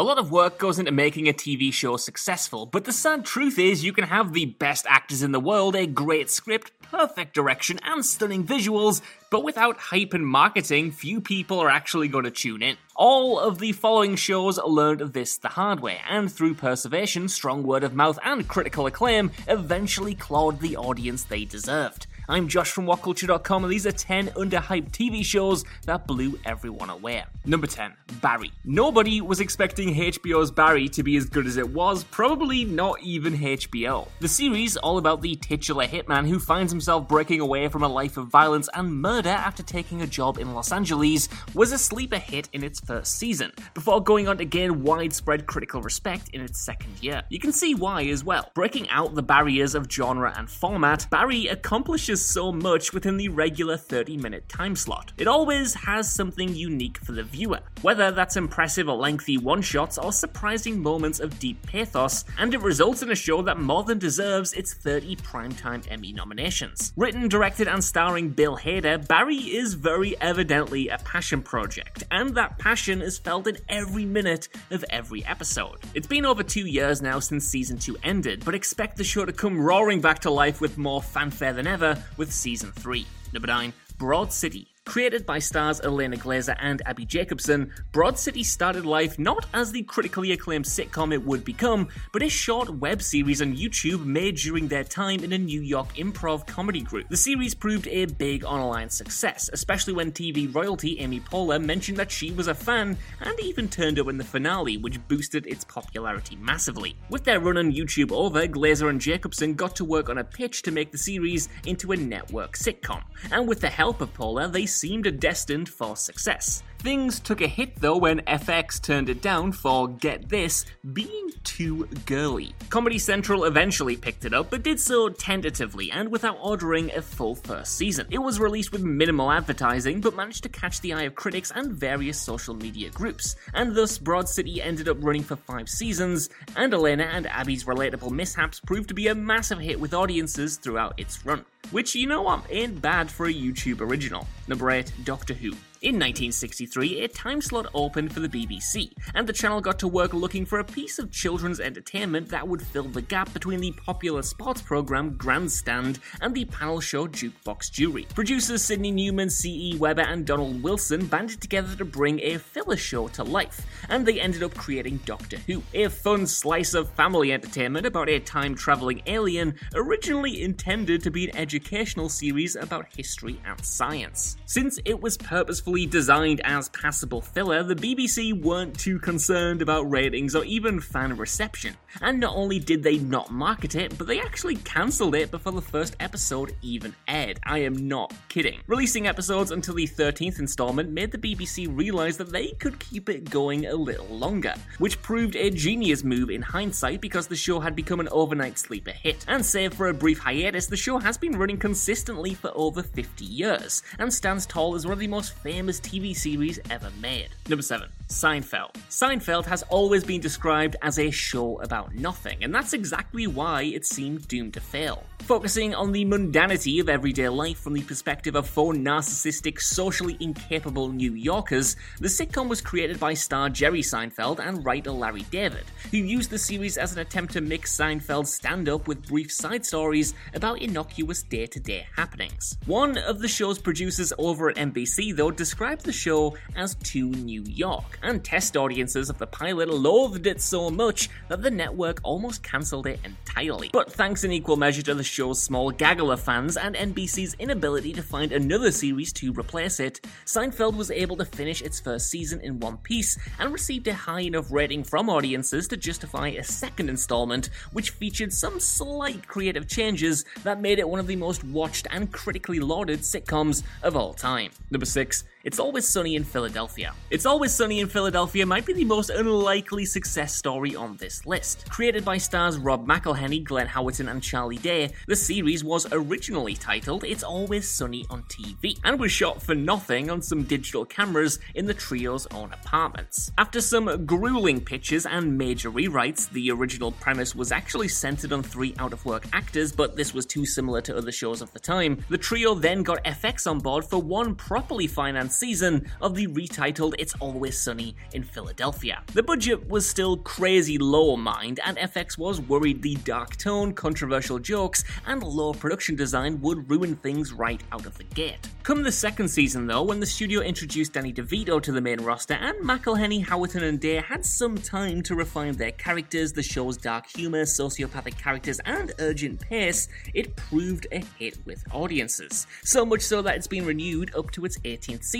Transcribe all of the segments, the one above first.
A lot of work goes into making a TV show successful, but the sad truth is you can have the best actors in the world, a great script, perfect direction, and stunning visuals, but without hype and marketing, few people are actually going to tune in. All of the following shows learned this the hard way, and through perseverance, strong word of mouth, and critical acclaim, eventually clawed the audience they deserved. I'm Josh from WhatCulture.com, and these are 10 underhyped TV shows that blew everyone away. Number 10, Barry. Nobody was expecting HBO's Barry to be as good as it was, probably not even HBO. The series, all about the titular hitman who finds himself breaking away from a life of violence and murder after taking a job in Los Angeles, was a sleeper hit in its first season, before going on to gain widespread critical respect in its second year. You can see why as well. Breaking out the barriers of genre and format, Barry accomplishes so much within the regular 30 minute time slot. It always has something unique for the viewer, whether that's impressive or lengthy one shots or surprising moments of deep pathos, and it results in a show that more than deserves its 30 primetime Emmy nominations. Written, directed, and starring Bill Hader, Barry is very evidently a passion project, and that passion is felt in every minute of every episode. It's been over two years now since season 2 ended, but expect the show to come roaring back to life with more fanfare than ever with season 3. Number 9, Broad City. Created by stars Ilana Glazer and Abby Jacobson, Broad City started life not as the critically acclaimed sitcom it would become, but a short web series on YouTube made during their time in a New York improv comedy group. The series proved a big online success, especially when TV royalty Amy Poehler mentioned that she was a fan and even turned up in the finale, which boosted its popularity massively. With their run on YouTube over, Glazer and Jacobson got to work on a pitch to make the series into a network sitcom, and with the help of Poehler, they seemed destined for success. Things took a hit though when FX turned it down for, get this, being too girly. Comedy Central eventually picked it up, but did so tentatively and without ordering a full first season. It was released with minimal advertising, but managed to catch the eye of critics and various social media groups, and thus Broad City ended up running for five seasons, and Ilana and Abby's relatable mishaps proved to be a massive hit with audiences throughout its run. Which, you know what, ain't bad for a YouTube original. Number 8, Doctor Who. In 1963, a time slot opened for the BBC, and the channel got to work looking for a piece of children's entertainment that would fill the gap between the popular sports program Grandstand and the panel show Jukebox Jury. Producers Sydney Newman, C.E. Webber, and Donald Wilson banded together to bring a filler show to life, and they ended up creating Doctor Who, a fun slice of family entertainment about a time traveling alien originally intended to be an educational series about history and science. Since it was purposefully designed as passable filler, the BBC weren't too concerned about ratings or even fan reception. And not only did they not market it, but they actually cancelled it before the first episode even aired. I am not kidding. Releasing episodes until the 13th installment made the BBC realise that they could keep it going a little longer, which proved a genius move in hindsight because the show had become an overnight sleeper hit. And save for a brief hiatus, the show has been running consistently for over 50 years, and stands tall as one of the most famous TV series ever made. Number 7. Seinfeld. Seinfeld has always been described as a show about nothing, and that's exactly why it seemed doomed to fail. Focusing on the mundanity of everyday life from the perspective of four narcissistic, socially incapable New Yorkers, the sitcom was created by star Jerry Seinfeld and writer Larry David, who used the series as an attempt to mix Seinfeld's stand up with brief side stories about innocuous day to day happenings. One of the show's producers over at NBC, though, described the show as too New York, and test audiences of the pilot loathed it so much that the network almost cancelled it entirely. But thanks in equal measure to the show's small gaggle of fans and NBC's inability to find another series to replace it, Seinfeld was able to finish its first season in one piece and received a high enough rating from audiences to justify a second installment, which featured some slight creative changes that made it one of the most watched and critically lauded sitcoms of all time. Number 6. It's Always Sunny in Philadelphia. It's Always Sunny in Philadelphia might be the most unlikely success story on this list. Created by stars Rob McElhenney, Glenn Howerton, and Charlie Day, the series was originally titled It's Always Sunny on TV and was shot for nothing on some digital cameras in the trio's own apartments. After some grueling pitches and major rewrites, the original premise was actually centered on three out of work actors, but this was too similar to other shows of the time. The trio then got FX on board for one properly financed season of the retitled It's Always Sunny in Philadelphia. The budget was still crazy low, mind, and FX was worried the dark tone, controversial jokes, and low production design would ruin things right out of the gate. Come the second season, though, when the studio introduced Danny DeVito to the main roster and McElhenney, Howerton, and Day had some time to refine their characters, the show's dark humor, sociopathic characters, and urgent pace, it proved a hit with audiences. So much so that it's been renewed up to its 18th season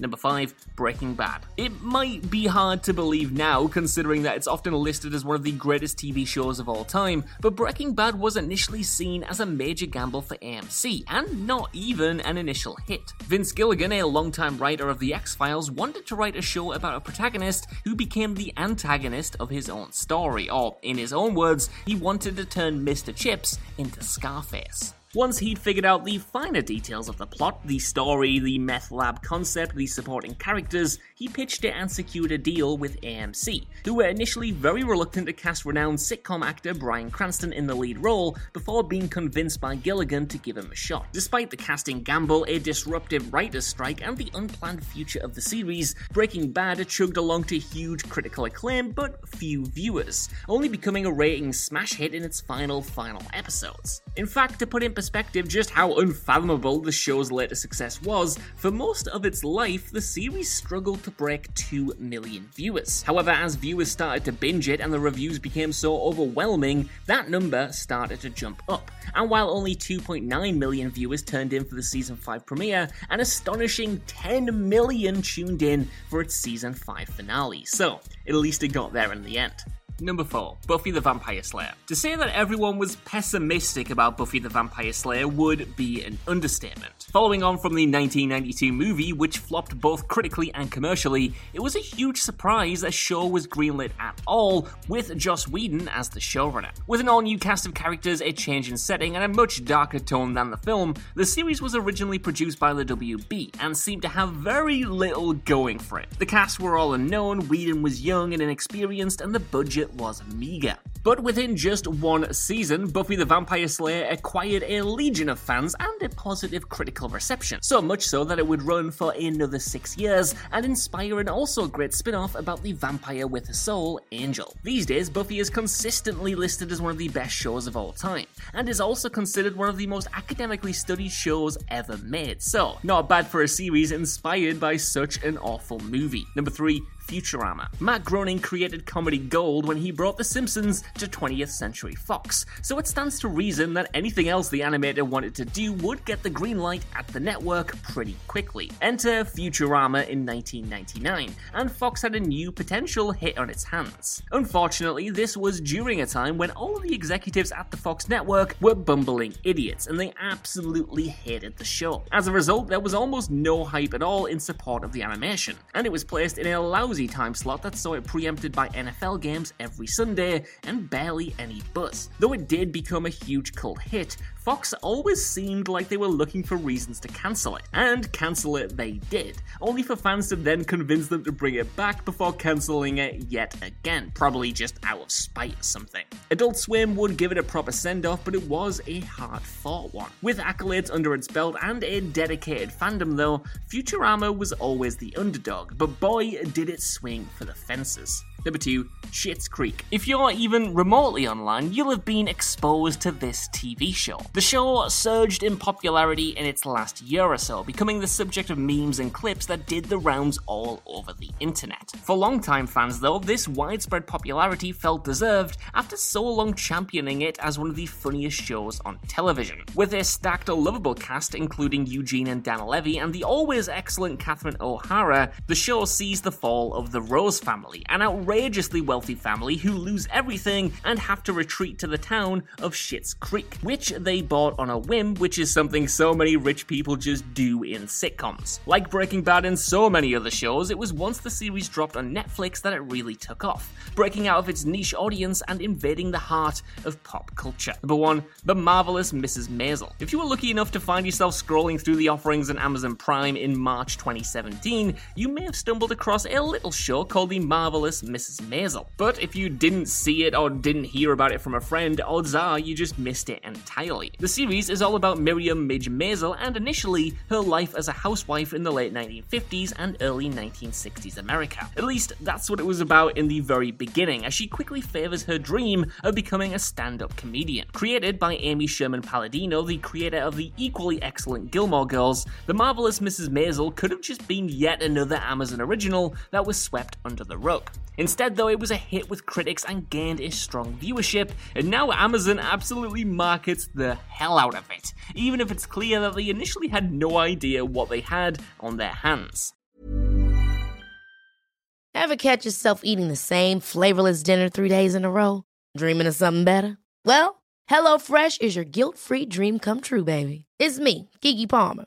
Number 5, Breaking Bad. It might be hard to believe now, considering that it's often listed as one of the greatest TV shows of all time, but Breaking Bad was initially seen as a major gamble for AMC, and not even an initial hit. Vince Gilligan, a longtime writer of The X Files, wanted to write a show about a protagonist who became the antagonist of his own story, or, in his own words, he wanted to turn Mr. Chips into Scarface. Once he'd figured out the finer details of the plot, the story, the meth lab concept, the supporting characters, he pitched it and secured a deal with AMC, who were initially very reluctant to cast renowned sitcom actor Bryan Cranston in the lead role before being convinced by Gilligan to give him a shot. Despite the casting gamble, a disruptive writer's strike, and the unplanned future of the series, Breaking Bad chugged along to huge critical acclaim but few viewers, only becoming a rating smash hit in its final, final episodes. In fact, to put in perspective just how unfathomable the show's later success was, for most of its life, the series struggled to break 2 million viewers. However, as viewers started to binge it and the reviews became so overwhelming, that number started to jump up. And while only 2.9 million viewers turned in for the season 5 premiere, an astonishing 10 million tuned in for its season 5 finale. So, at least it got there in the end. Number 4, Buffy the Vampire Slayer. To say that everyone was pessimistic about Buffy the Vampire Slayer would be an understatement. Following on from the 1992 movie, which flopped both critically and commercially, it was a huge surprise a show was greenlit at all, with Joss Whedon as the showrunner. With an all new cast of characters, a change in setting, and a much darker tone than the film, the series was originally produced by the WB and seemed to have very little going for it. The cast were all unknown, Whedon was young and inexperienced, and the budget was meagre. But within just one season, Buffy the Vampire Slayer acquired a legion of fans and a positive critical reception. So much so that it would run for another six years and inspire an also great spin off about the vampire with a soul, Angel. These days, Buffy is consistently listed as one of the best shows of all time, and is also considered one of the most academically studied shows ever made. So, not bad for a series inspired by such an awful movie. Number 3, Futurama. Matt Groening created comedy gold when he brought The Simpsons to 20th Century Fox, so it stands to reason that anything else the animator wanted to do would get the green light at the network pretty quickly. Enter Futurama in 1999, and Fox had a new potential hit on its hands. Unfortunately, this was during a time when all the executives at the Fox network were bumbling idiots, and they absolutely hated the show. As a result, there was almost no hype at all in support of the animation, and it was placed in a lousy time slot that saw it preempted by NFL games every Sunday and barely any buzz. Though it did become a huge cult hit, Fox always seemed like they were looking for reasons to cancel it, and cancel it they did, only for fans to then convince them to bring it back before cancelling it yet again, probably just out of spite or something. Adult Swim would give it a proper send off, but it was a hard fought one. With accolades under its belt and a dedicated fandom, though, Futurama was always the underdog, but boy, did it swing for the fences. Number 2, Schitt's Creek. If you're even remotely online, you'll have been exposed to this TV show. The show surged in popularity in its last year or so, becoming the subject of memes and clips that did the rounds all over the internet. For longtime fans, though, this widespread popularity felt deserved after so long championing it as one of the funniest shows on television. With a stacked, lovable cast, including Eugene and Dana Levy, and the always excellent Catherine O'Hara, the show sees the fall of the Rose family, an outrageously wealthy family who lose everything and have to retreat to the town of Schitt's Creek, which they bought on a whim, which is something so many rich people just do in sitcoms. Like Breaking Bad and so many other shows, it was once the series dropped on Netflix that it really took off, breaking out of its niche audience and invading the heart of pop culture. Number one, The Marvelous Mrs. Maisel. If you were lucky enough to find yourself scrolling through the offerings on Amazon Prime in March 2017, you may have stumbled across a little show called The Marvelous Mrs. Maisel. But if you didn't see it or didn't hear about it from a friend, odds are you just missed it entirely. The series is all about Miriam Midge Maisel and initially her life as a housewife in the late 1950s and early 1960s America. At least that's what it was about in the very beginning, as she quickly favors her dream of becoming a stand up comedian. Created by Amy Sherman Palladino, the creator of the equally excellent Gilmore Girls, The Marvelous Mrs. Maisel could have just been yet another Amazon original that was swept under the rug. Instead, though, it was a hit with critics and gained a strong viewership, and now Amazon absolutely markets the hell out of it, even if it's clear that they initially had no idea what they had on their hands. Ever catch yourself eating the same flavorless dinner three days in a row? Dreaming of something better? Well, HelloFresh is your guilt free dream come true, baby. It's me, Keke Palmer.